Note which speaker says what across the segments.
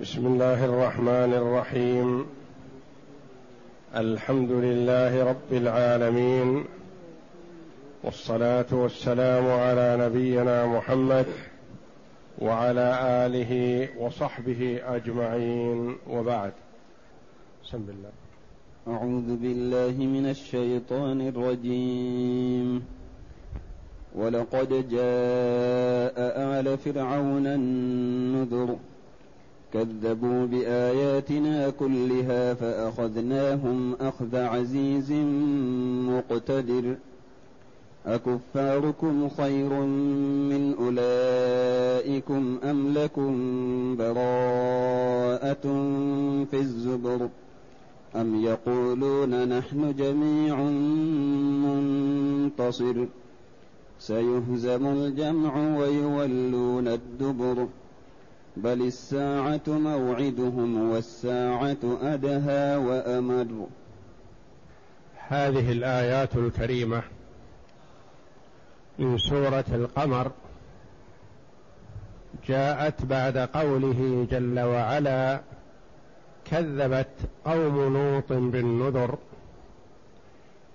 Speaker 1: بسم الله الرحمن الرحيم. الحمد لله رب العالمين. والصلاة والسلام على نبينا محمد وعلى آله وصحبه أجمعين. وبعد. بسم الله.
Speaker 2: أعوذ بالله من الشيطان الرجيم. ولقد جاء آل فرعون النذر كذبوا بآياتنا كلها فأخذناهم أخذ عزيز مقتدر. أكفاركم خير من أولئكم أم لكم براءة في الزبر؟ أم يقولون نحن جميع منتصر؟ سيهزم الجمع ويولون الدبر. بل الساعة موعدهم والساعة أدهى وأمر.
Speaker 1: هذه الآيات الكريمة من سورة القمر جاءت بعد قوله جل وعلا كذبت قوم لوط بالنذر.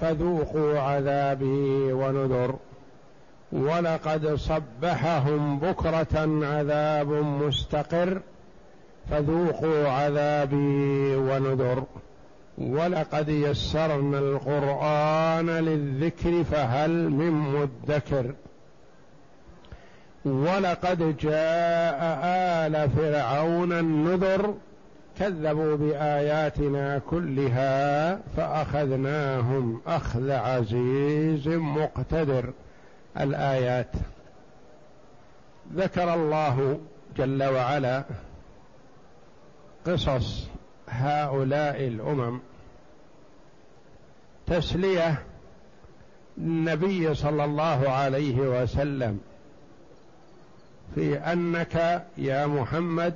Speaker 1: فذوقوا عذابي ونذر. ولقد صبحهم بكرة عذاب مستقر فذوقوا عذابي ونذر. ولقد يسرنا القرآن للذكر فهل من مدكر. ولقد جاء آل فرعون النذر كذبوا بآياتنا كلها فأخذناهم أخذ عزيز مقتدر. الآيات. ذكر الله جل وعلا قصص هؤلاء الأمم. تسلية النبي صلى الله عليه وسلم في أنك يا محمد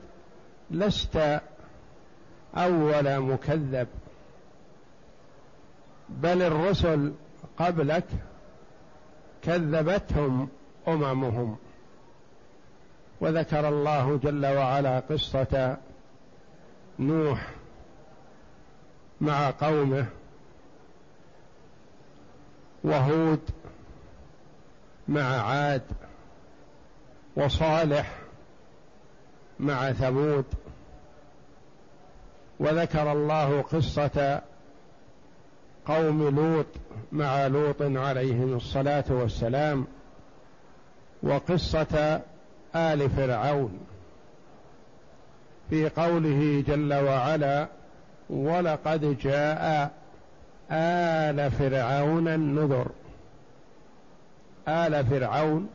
Speaker 1: لست أول مكذب. بل الرسل قبلك كذبتهم أممهم. وذكر الله جل وعلا قصة نوح مع قومه وهود مع عاد وصالح مع ثمود. وذكر الله قصة قوم لوط مع لوط عليهم الصلاة والسلام وقصة آل فرعون في قوله جل وعلا ولقد جاء آل فرعون النذر. آل فرعون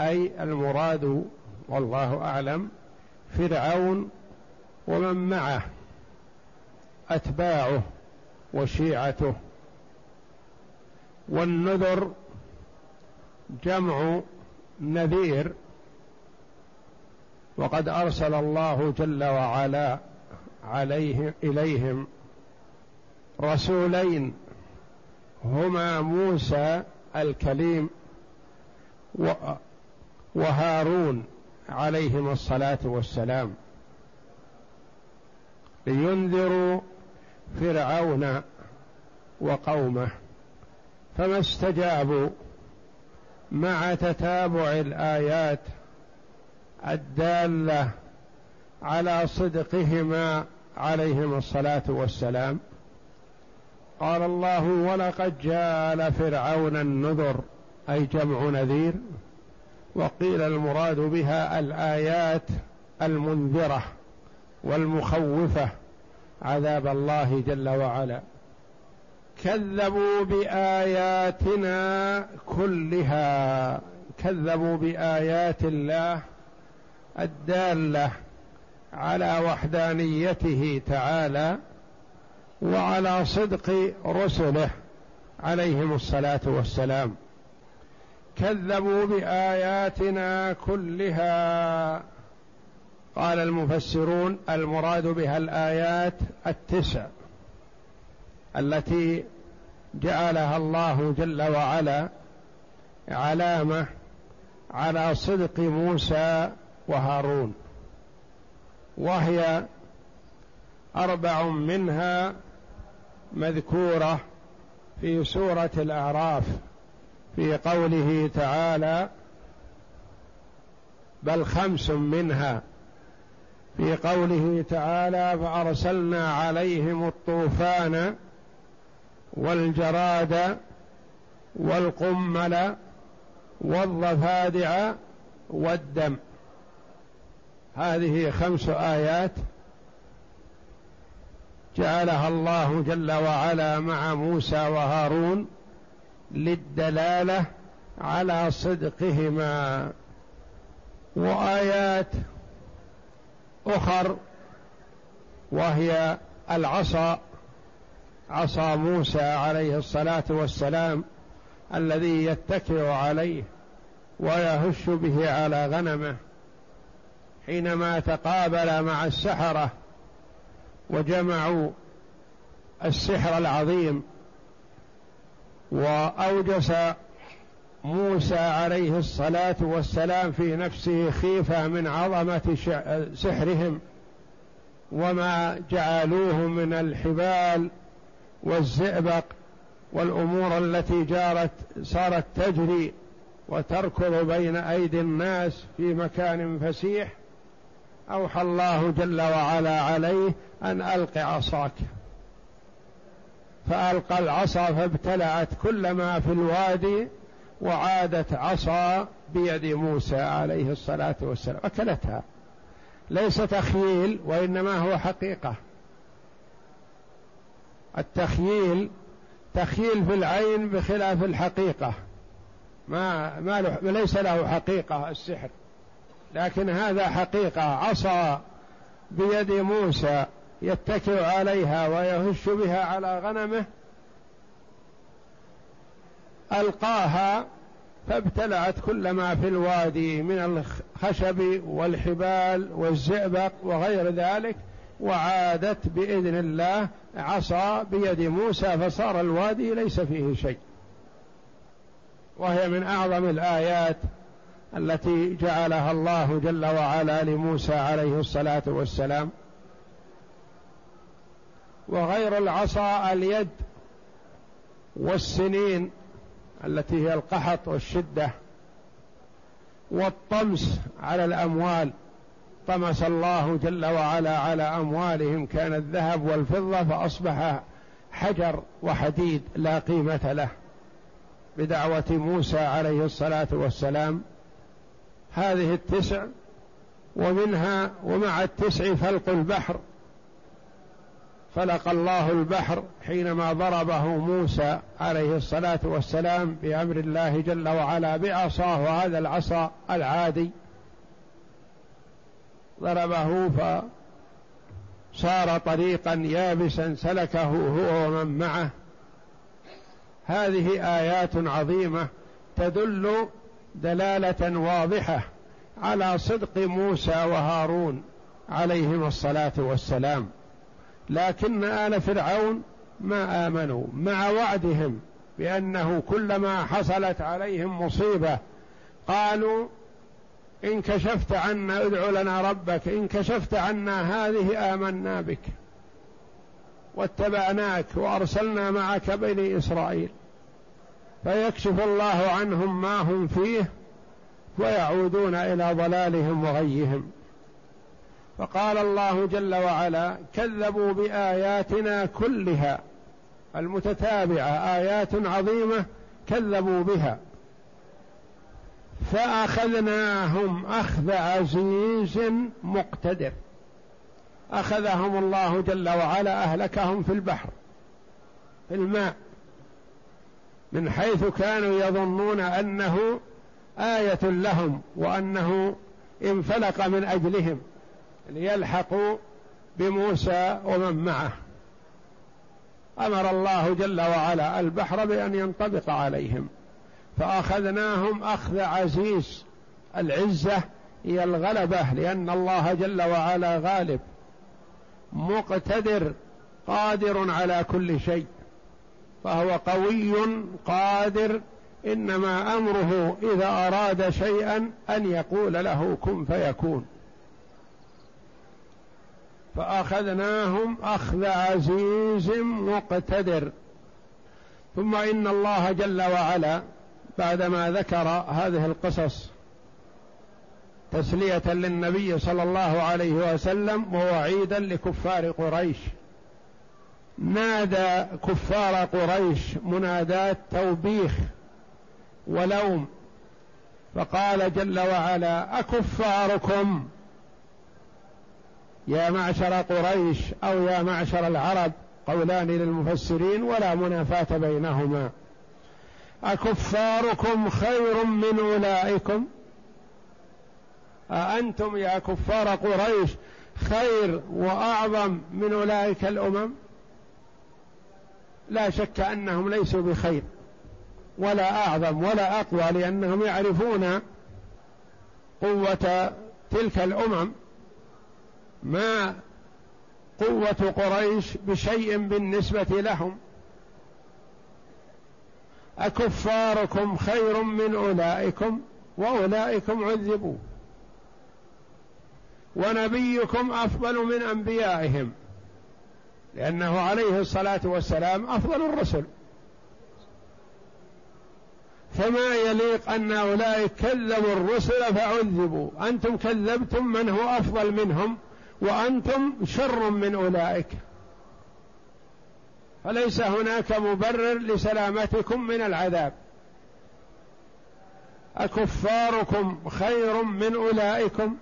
Speaker 1: أي المراد والله أعلم فرعون ومن معه أتباعه وشيعته. والنذر جمع نذير وقد أرسل الله جل وعلا عليه إليهم رسولين هما موسى الكليم وهارون عليهما الصلاة والسلام. لينذروا فرعون وقومه فما استجابوا مع تتابع الآيات الدالة على صدقهما عليهما الصلاة والسلام. قال الله ولقد جاء لفرعون النذر أي جمع نذير وقيل المراد بها الآيات المنذرة. والمخوفة عذاب الله جل وعلا. كذبوا بآياتنا كلها كذبوا بآيات الله الدالة على وحدانيته تعالى وعلى صدق رسله عليهم الصلاة والسلام. كذبوا بآياتنا كلها قال المفسرون المراد بها الآيات التسع التي جعلها الله جل وعلا علامة على صدق موسى وهارون وهي أربع منها مذكورة في سورة الأعراف في قوله تعالى بل خمس منها في قوله تعالى فأرسلنا عليهم الطوفان والجراد والقمل والضفادع والدم. هذه خمس آيات جعلها الله جل وعلا مع موسى وهارون للدلالة على صدقهما. وآيات أخر وهي العصا عصا موسى عليه الصلاة والسلام الذي يتكئ عليه ويهش به على غنمه حينما تقابل مع السحرة وجمعوا السحر العظيم وأوجس موسى عليه الصلاة والسلام في نفسه خيفة من عظمة سحرهم وما جعلوه من الحبال والزئبق والأمور التي جارت صارت تجري وتركض بين أيدي الناس في مكان فسيح أوحى الله جل وعلا عليه أن ألق عصاك. فألقى العصا فابتلعت كل ما في الوادي وعادت عصا بيد موسى عليه الصلاة والسلام. أكلتها. ليس تخييل وإنما هو حقيقة. التخييل تخييل في العين بخلاف الحقيقة. ما ما له ليس له حقيقة السحر. لكن هذا حقيقة. عصا بيد موسى يتكئ عليها ويهش بها على غنمه ألقاها فابتلعت كل ما في الوادي من الخشب والحبال والزئبق وغير ذلك وعادت بإذن الله عصا بيد موسى فصار الوادي ليس فيه شيء. وهي من أعظم الآيات التي جعلها الله جل وعلا لموسى عليه الصلاة والسلام. وغير العصا اليد والسنين. التي هي القحط والشدة والطمس على الأموال. طمس الله جل وعلا على أموالهم. كان الذهب والفضة فأصبح حجر وحديد لا قيمة له. بدعوة موسى عليه الصلاة والسلام. هذه التسع ومنها ومع التسع فلق البحر. فلق الله البحر حينما ضربه موسى عليه الصلاة والسلام بأمر الله جل وعلا بعصاه وهذا العصا العادي. ضربه فصار طريقا يابسا سلكه هو ومن معه. هذه آيات عظيمة تدل دلالة واضحة على صدق موسى وهارون عليهما الصلاة والسلام. لكن آل فرعون ما آمنوا مع وعدهم بأنه كلما حصلت عليهم مصيبة قالوا إن كشفت عنا ادع لنا ربك إن كشفت عنا هذه آمنا بك. واتبعناك وأرسلنا معك بني إسرائيل. فيكشف الله عنهم ما هم فيه ويعودون إلى ضلالهم وغيهم. فقال الله جل وعلا كذبوا بآياتنا كلها المتتابعة آيات عظيمة كذبوا بها. فأخذناهم أخذ عزيز مقتدر. أخذهم الله جل وعلا أهلكهم في البحر في الماء من حيث كانوا يظنون أنه آية لهم وأنه انفلق من أجلهم. ليلحقوا بموسى ومن معه. أمر الله جل وعلا البحر بأن ينطبق عليهم. فأخذناهم أخذ عزيز. العزة هي الغلبة لأن الله جل وعلا غالب. مقتدر قادر على كل شيء. فهو قوي قادر. إنما أمره إذا أراد شيئا أن يقول له كن فيكون. فأخذناهم أخذ عزيز مقتدر. ثم إن الله جل وعلا بعدما ذكر هذه القصص تسلية للنبي صلى الله عليه وسلم ووعيدا لكفار قريش. نادى كفار قريش منادات توبيخ ولوم فقال جل وعلا أكفاركم؟ يا معشر قريش أو يا معشر العرب قولان للمفسرين ولا منافاة بينهما. أكفاركم خير من أولئكم؟ أأنتم يا كفار قريش خير وأعظم من أولئك الأمم؟ لا شك أنهم ليسوا بخير ولا أعظم ولا أقوى لأنهم يعرفون قوة تلك الأمم. ما قوة قريش بشيء بالنسبة لهم. أكفاركم خير من أولئكم وأولئكم عذبوا ونبيكم أفضل من أنبيائهم لأنه عليه الصلاة والسلام أفضل الرسل. فما يليق أن اولئك كذبوا الرسل فعذبوا. أنتم كذبتم من هو أفضل منهم؟ وأنتم شر من أولئك. فليس هناك مبرر لسلامتكم من العذاب. أكفاركم خير من أولئكم.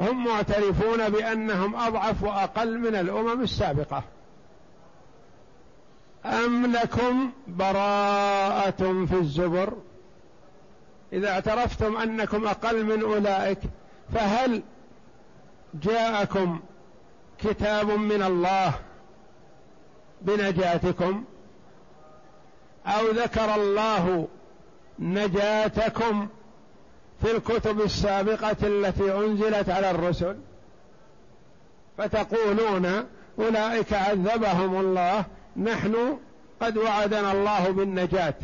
Speaker 1: هم معترفون بأنهم أضعف وأقل من الأمم السابقة. أم لكم براءة في الزبر؟ إذا اعترفتم أنكم أقل من أولئك فهل جاءكم كتاب من الله بنجاتكم أو ذكر الله نجاتكم في الكتب السابقة التي أنزلت على الرسل. فتقولون أولئك عذبهم الله نحن قد وعدنا الله بالنجاة.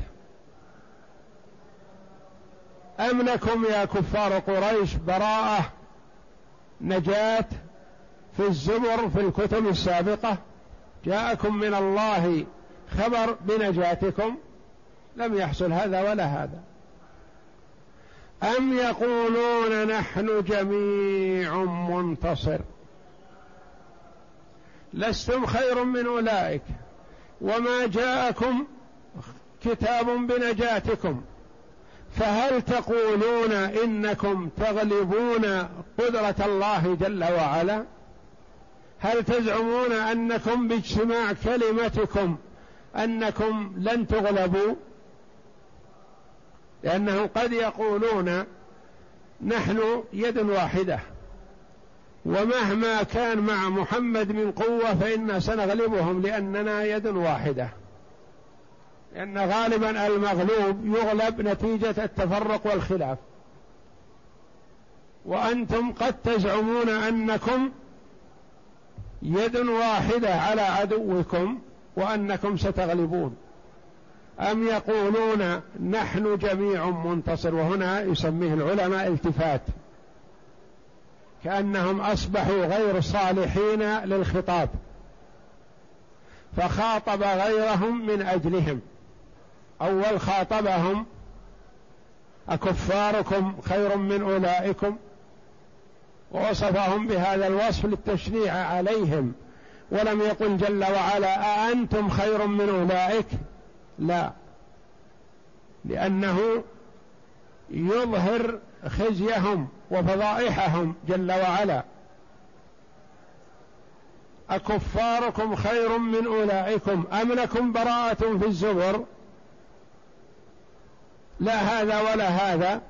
Speaker 1: أم لكم يا كفار قريش براءة نجاة في الزبر في الكتب السابقة. جاءكم من الله خبر بنجاتكم. لم يحصل هذا ولا هذا. أم يقولون نحن جميع منتصر. لستم خير من أولئك. وما جاءكم كتاب بنجاتكم. فهل تقولون إنكم تغلبون قدرة الله جل وعلا؟ هل تزعمون أنكم باجتماع كلمتكم أنكم لن تغلبوا؟ لأنهم قد يقولون نحن يد واحدة ومهما كان مع محمد من قوة فإنا سنغلبهم لأننا يد واحدة. لأن غالبا المغلوب يغلب نتيجة التفرق والخلاف. وأنتم قد تزعمون أنكم يد واحدة على عدوكم وأنكم ستغلبون. أم يقولون نحن جميع منتصر؟ وهنا يسميه العلماء التفات. كأنهم أصبحوا غير صالحين للخطاب. فخاطب غيرهم من أجلهم. أول خاطبهم أكفاركم خير من أولئكم. ووصفهم بهذا الوصف للتشنيع عليهم. ولم يقل جل وعلا أأنتم خير من أولئك؟ لا. لأنه يظهر خزيهم وفضائحهم جل وعلا. أكفاركم خير من أولئكم؟ أم لكم براءة في الزبر؟ لا هذا ولا هذا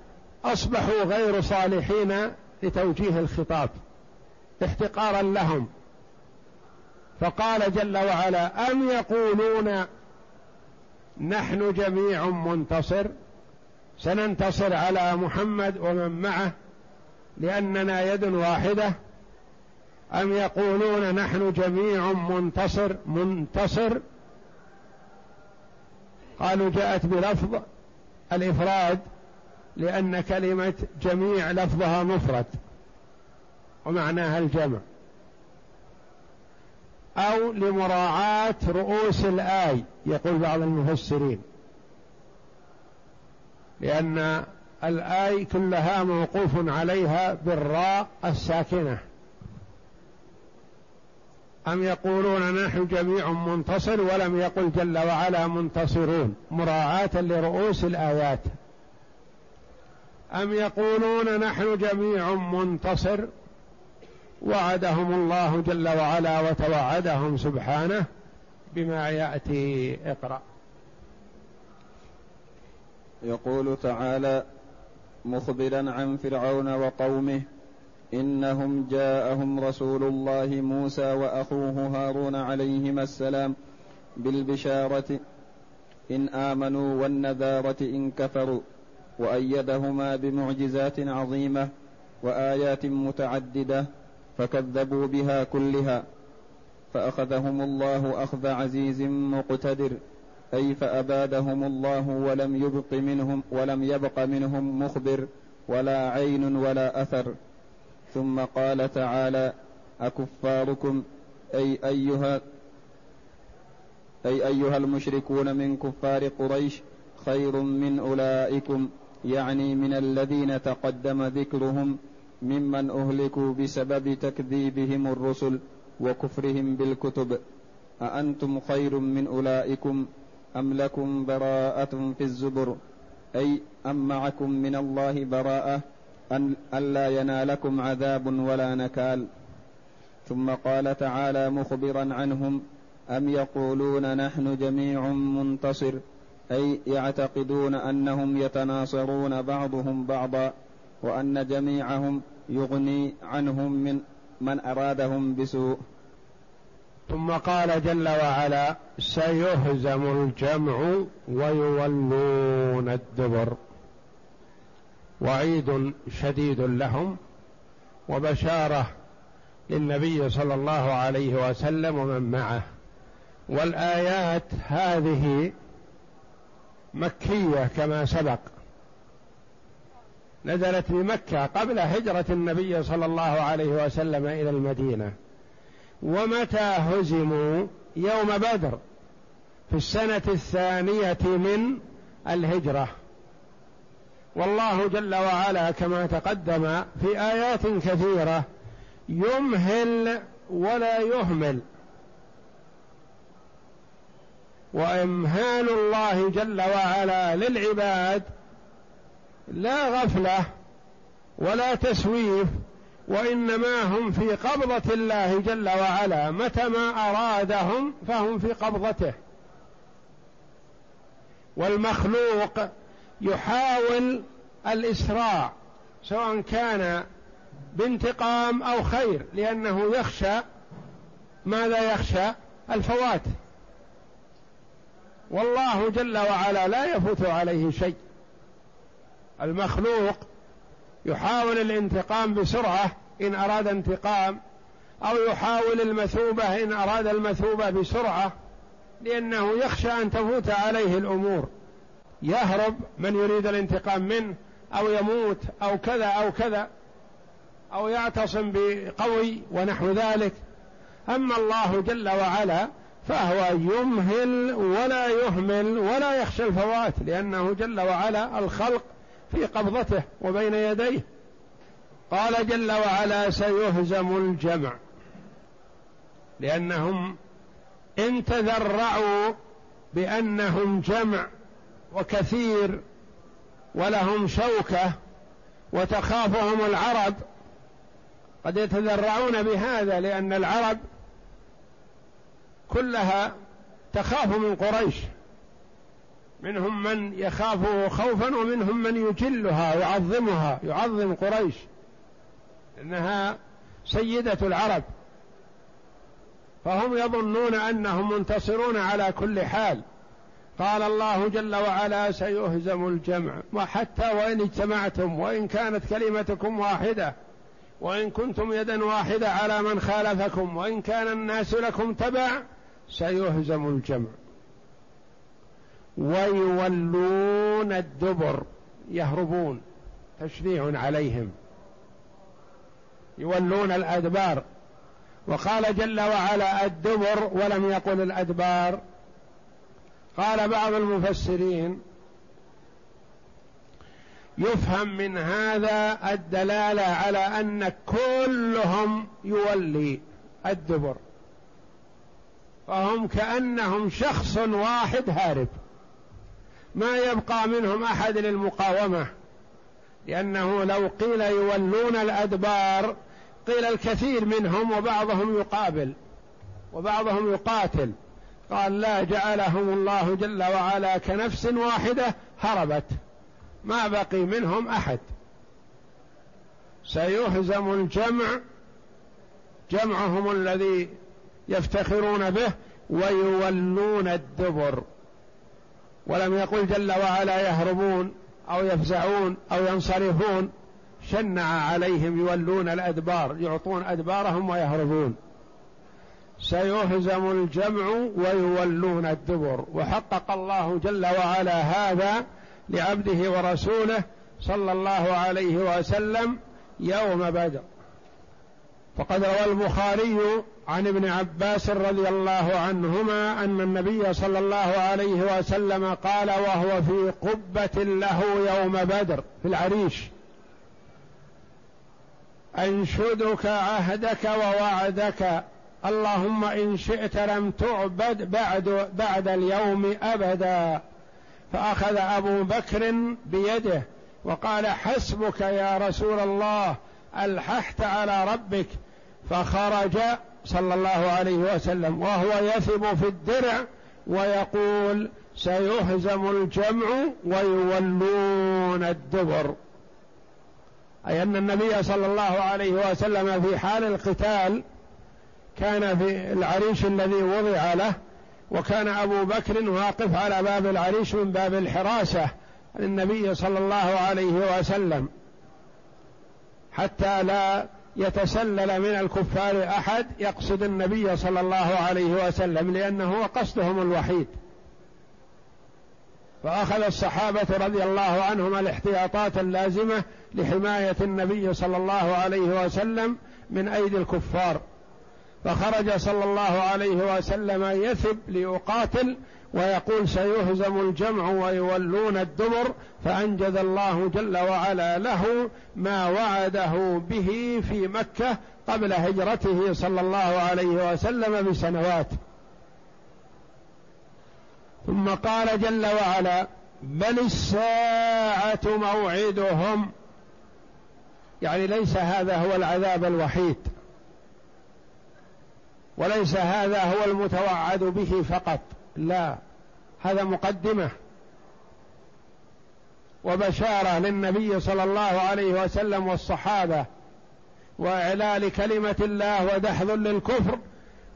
Speaker 1: أصبحوا غير صالحين لتوجيه الخطاب احتقارا لهم. فقال جل وعلا أم يقولون نحن جميع منتصر؟ سننتصر على محمد ومن معه لأننا يد واحدة؟ أم يقولون نحن جميع منتصر؟ منتصر. قالوا جاءت بلفظ الإفراد لأن كلمة جميع لفظها مفرد ومعناها الجمع. أو لمراعاة رؤوس الآي يقول بعض المفسرين. لأن الآي كلها موقوف عليها بالراء الساكنة. أم يقولون نحن جميع منتصر ولم يقل جل وعلا منتصرون؟ مراعاة لرؤوس الآيات. أم يقولون نحن جميع منتصر؟ وعدهم الله جل وعلا وتوعدهم سبحانه بما يأتي. اقرأ.
Speaker 2: يقول تعالى مخبرا عن فرعون وقومه إنهم جاءهم رسول الله موسى وأخوه هارون عليهما السلام بالبشارة إن آمنوا والنذارة إن كفروا وأيدهما بمعجزات عظيمة وآيات متعددة فكذبوا بها كلها فأخذهم الله أخذ عزيز مقتدر أي فأبادهم الله ولم يبق منهم ولم يبق منهم مخبر ولا عين ولا أثر. ثم قال تعالى أكفاركم أي أيها أي أيها المشركون من كفار قريش خير من أولئكم يعني من الذين تقدم ذكرهم ممن أهلكوا بسبب تكذيبهم الرسل وكفرهم بالكتب. أأنتم خير من أولئكم أم لكم براءة في الزبر؟ أي أم معكم من الله براءة؟ أن ألا ينالكم عذاب ولا نكال. ثم قال تعالى مخبرا عنهم أم يقولون نحن جميع منتصر أي يعتقدون أنهم يتناصرون بعضهم بعضا وأن جميعهم يغني عنهم من من أرادهم بسوء.
Speaker 1: ثم قال جل وعلا سيهزم الجمع ويولون الدبر. وعيد شديد لهم وبشارة للنبي صلى الله عليه وسلم ومن معه. والآيات هذه مكية كما سبق. نزلت بمكه قبل هجرة النبي صلى الله عليه وسلم إلى المدينة. ومتى هزموا يوم بدر؟ في السنة الثانية من الهجرة. والله جل وعلا كما تقدم في آيات كثيرة يمهل ولا يهمل. وإمهال الله جل وعلا للعباد لا غفلة ولا تسويف وإنما هم في قبضة الله جل وعلا. متى ما أرادهم فهم في قبضته. والمخلوق يحاول الإسراع سواء كان بانتقام أو خير لأنه يخشى ماذا يخشى؟ الفوات. والله جل وعلا لا يفوت عليه شيء. المخلوق يحاول الانتقام بسرعة إن أراد انتقام أو يحاول المثوبة إن أراد المثوبة بسرعة لأنه يخشى أن تفوت عليه الأمور. يهرب من يريد الانتقام منه أو يموت أو كذا أو كذا أو يعتصم بقوي ونحو ذلك. أما الله جل وعلا فهو يمهل ولا يهمل ولا يخشى الفوات لأنه جل وعلا الخلق في قبضته وبين يديه. قال جل وعلا سيهزم الجمع. لأنهم إن تذرعوا بأنهم جمع وكثير ولهم شوكة وتخافهم العرب. قد يتذرعون بهذا لأن العرب كلها تخاف من قريش. منهم من يخافه خوفا ومنهم من يجلها ويعظمها يعظم قريش. إنها سيدة العرب. فهم يظنون أنهم منتصرون على كل حال. قال الله جل وعلا سيهزم الجمع. وحتى وإن اجتمعتم وإن كانت كلمتكم واحدة وإن كنتم يدا واحدة على من خالفكم وإن كان الناس لكم تبع سيهزم الجمع. ويولون الدبر يهربون تشريع عليهم. يولون الأدبار. وقال جل وعلا الدبر ولم يقل الأدبار. قال بعض المفسرين يفهم من هذا الدلالة على أن كلهم يولي الدبر فهم كأنهم شخص واحد هارب. ما يبقى منهم أحد للمقاومة لأنه لو قيل يولون الأدبار قيل الكثير منهم وبعضهم يقابل وبعضهم يقاتل. قال لا جعلهم الله جل وعلا كنفس واحدة هربت. ما بقي منهم أحد. سيهزم الجمع جمعهم الذي يفتخرون به ويولون الدبر. ولم يقل جل وعلا يهربون أو يفزعون أو ينصرفون. شنع عليهم يولون الأدبار يعطون أدبارهم ويهربون. سيهزم الجمع ويولون الدبر. وحقق الله جل وعلا هذا لعبده ورسوله صلى الله عليه وسلم يوم بدر. فقد روى البخاري عن ابن عباس رضي الله عنهما أن النبي صلى الله عليه وسلم قال وهو في قبة له يوم بدر في العريش. أنشدك عهدك ووعدك اللهم إن شئت لم تعبد بعد بعد اليوم أبدا. فأخذ أبو بكر بيده وقال حسبك يا رسول الله ألححت على ربك. فخرج صلى الله عليه وسلم وهو يثب في الدرع ويقول سيهزم الجمع ويولون الدبر. أي أن النبي صلى الله عليه وسلم في حال القتال كان في العريش الذي وضع له وكان أبو بكر واقف على باب العريش من باب الحراسة للنبي صلى الله عليه وسلم حتى لا يتسلل من الكفار أحد يقصد النبي صلى الله عليه وسلم لأنه هو قصدهم الوحيد. فأخذ الصحابة رضي الله عنهم الاحتياطات اللازمة لحماية النبي صلى الله عليه وسلم من أيدي الكفار. فخرج صلى الله عليه وسلم يثب ليقاتل ويقول سيهزم الجمع ويولون الدبر فانجز الله جل وعلا له ما وعده به في مكة قبل هجرته صلى الله عليه وسلم بسنوات. ثم قال جل وعلا بل الساعة موعدهم. يعني ليس هذا هو العذاب الوحيد. وليس هذا هو المتوعد به فقط. لا هذا مقدمة وبشارة للنبي صلى الله عليه وسلم والصحابة وإعلال كلمة الله ودحض للكفر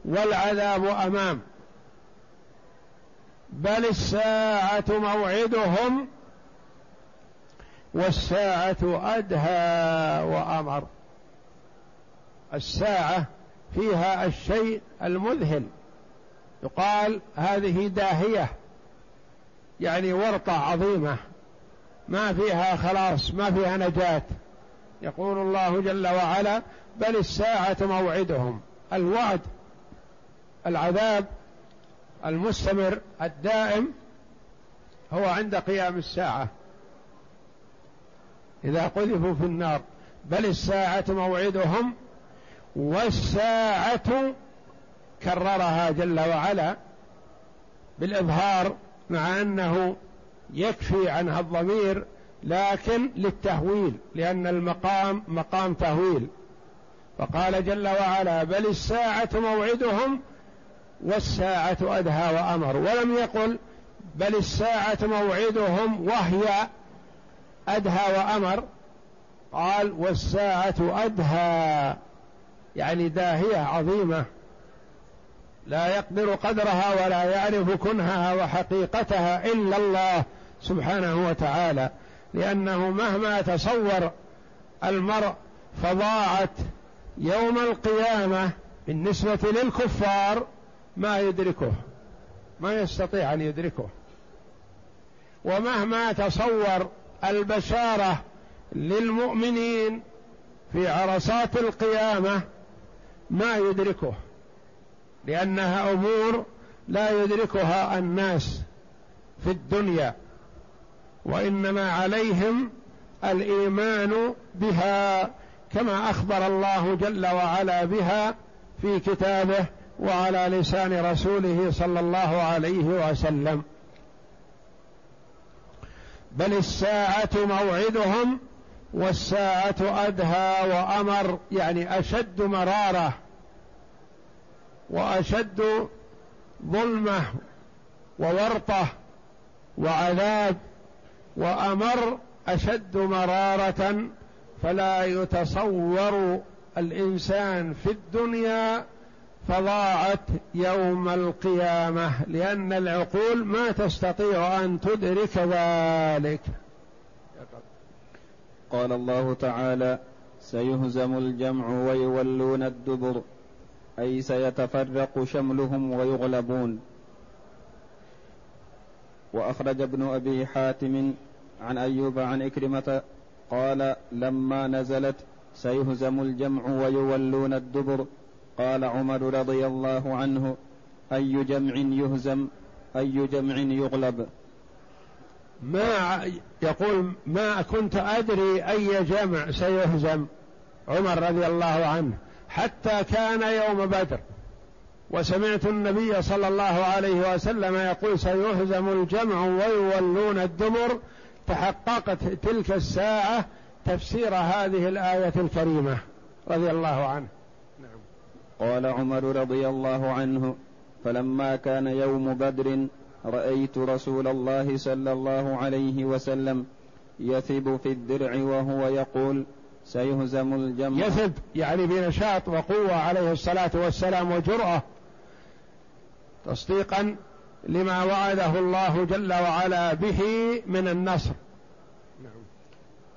Speaker 1: والعذاب أمام. بل الساعة موعدهم والساعة أدهى وأمر. الساعة فيها الشيء المذهل. يقال هذه داهية يعني ورطة عظيمة. ما فيها خلاص ما فيها نجاة. يقول الله جل وعلا بل الساعة موعدهم. الوعد العذاب المستمر الدائم هو عند قيام الساعة. إذا قذفوا في النار. بل الساعة موعدهم والساعة كررها جل وعلا بالإظهار مع أنه يكفي عنها الضمير لكن للتهويل لأن المقام مقام تهويل. فقال جل وعلا بل الساعة موعدهم والساعة أدهى وأمر. ولم يقل بل الساعة موعدهم وهي أدهى وأمر. قال والساعة أدهى. يعني داهية عظيمة. لا يقدر قدرها ولا يعرف كنهها وحقيقتها إلا الله سبحانه وتعالى. لأنه مهما تصور المرء فضاعت يوم القيامة بالنسبة للكفار ما يدركه ما يستطيع أن يدركه. ومهما تصور البشارة للمؤمنين في عرصات القيامة ما يدركه لأنها أمور لا يدركها الناس في الدنيا وإنما عليهم الإيمان بها كما أخبر الله جل وعلا بها في كتابه وعلى لسان رسوله صلى الله عليه وسلم. بل الساعة موعدهم والساعة أدهى وأمر يعني أشد مرارة وأشد ظلمة وورطة وعذاب وأمر أشد مرارة فلا يتصور الإنسان في الدنيا فضاعت يوم القيامة لأن العقول ما تستطيع أن تدرك ذلك.
Speaker 2: قال الله تعالى سيهزم الجمع ويولون الدبر أي سيتفرق شملهم ويغلبون. وأخرج ابن أبي حاتم عن أيوب عن إكرمة قال لما نزلت سيهزم الجمع ويولون الدبر قال عمر رضي الله عنه أي جمع يهزم أي جمع يغلب.
Speaker 1: ما يقول ما كنت أدري أي جمع سيهزم عمر رضي الله عنه حتى كان يوم بدر وسمعت النبي صلى الله عليه وسلم يقول سيهزم الجمع ويولون الدبر تحققت تلك الساعة تفسير هذه الآية الكريمة رضي الله عنه نعم.
Speaker 2: قال عمر رضي الله عنه فلما كان يوم بدر رأيت رسول الله صلى الله عليه وسلم يثب في الدرع وهو يقول سيهزم الجمع.
Speaker 1: يثب يعني بنشاط وقوة عليه الصلاة والسلام وجرأة تصديقا لما وعده الله جل وعلا به من النصر.
Speaker 2: نعم.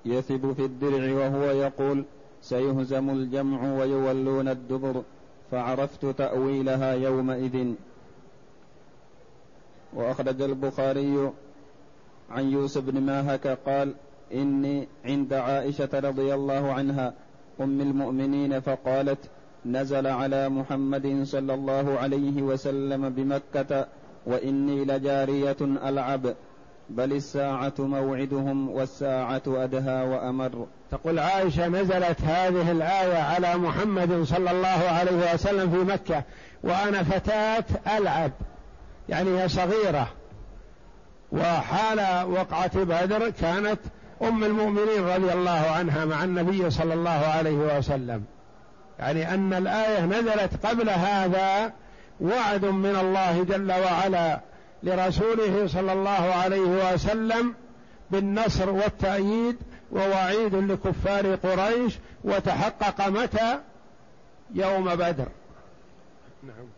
Speaker 2: يثب في الدرع وهو يقول سيهزم الجمع ويولون الدبر فعرفت تأويلها يومئذ. وأخرج البخاري عن يوسف بن ماهك قال إني عند عائشة رضي الله عنها أم المؤمنين فقالت نزل على محمد صلى الله عليه وسلم بمكة وإني لجارية ألعب بل الساعة موعدهم والساعة أدهى وأمر.
Speaker 1: تقول عائشة نزلت هذه الآية على محمد صلى الله عليه وسلم في مكة وأنا فتاة ألعب. يعني هي صغيرة. وحال وقعة بدر كانت أم المؤمنين رضي الله عنها مع النبي صلى الله عليه وسلم. يعني أن الآية نزلت قبل هذا وعد من الله جل وعلا لرسوله صلى الله عليه وسلم بالنصر والتأييد ووعيد لكفار قريش وتحقق متى؟ يوم بدر. نعم.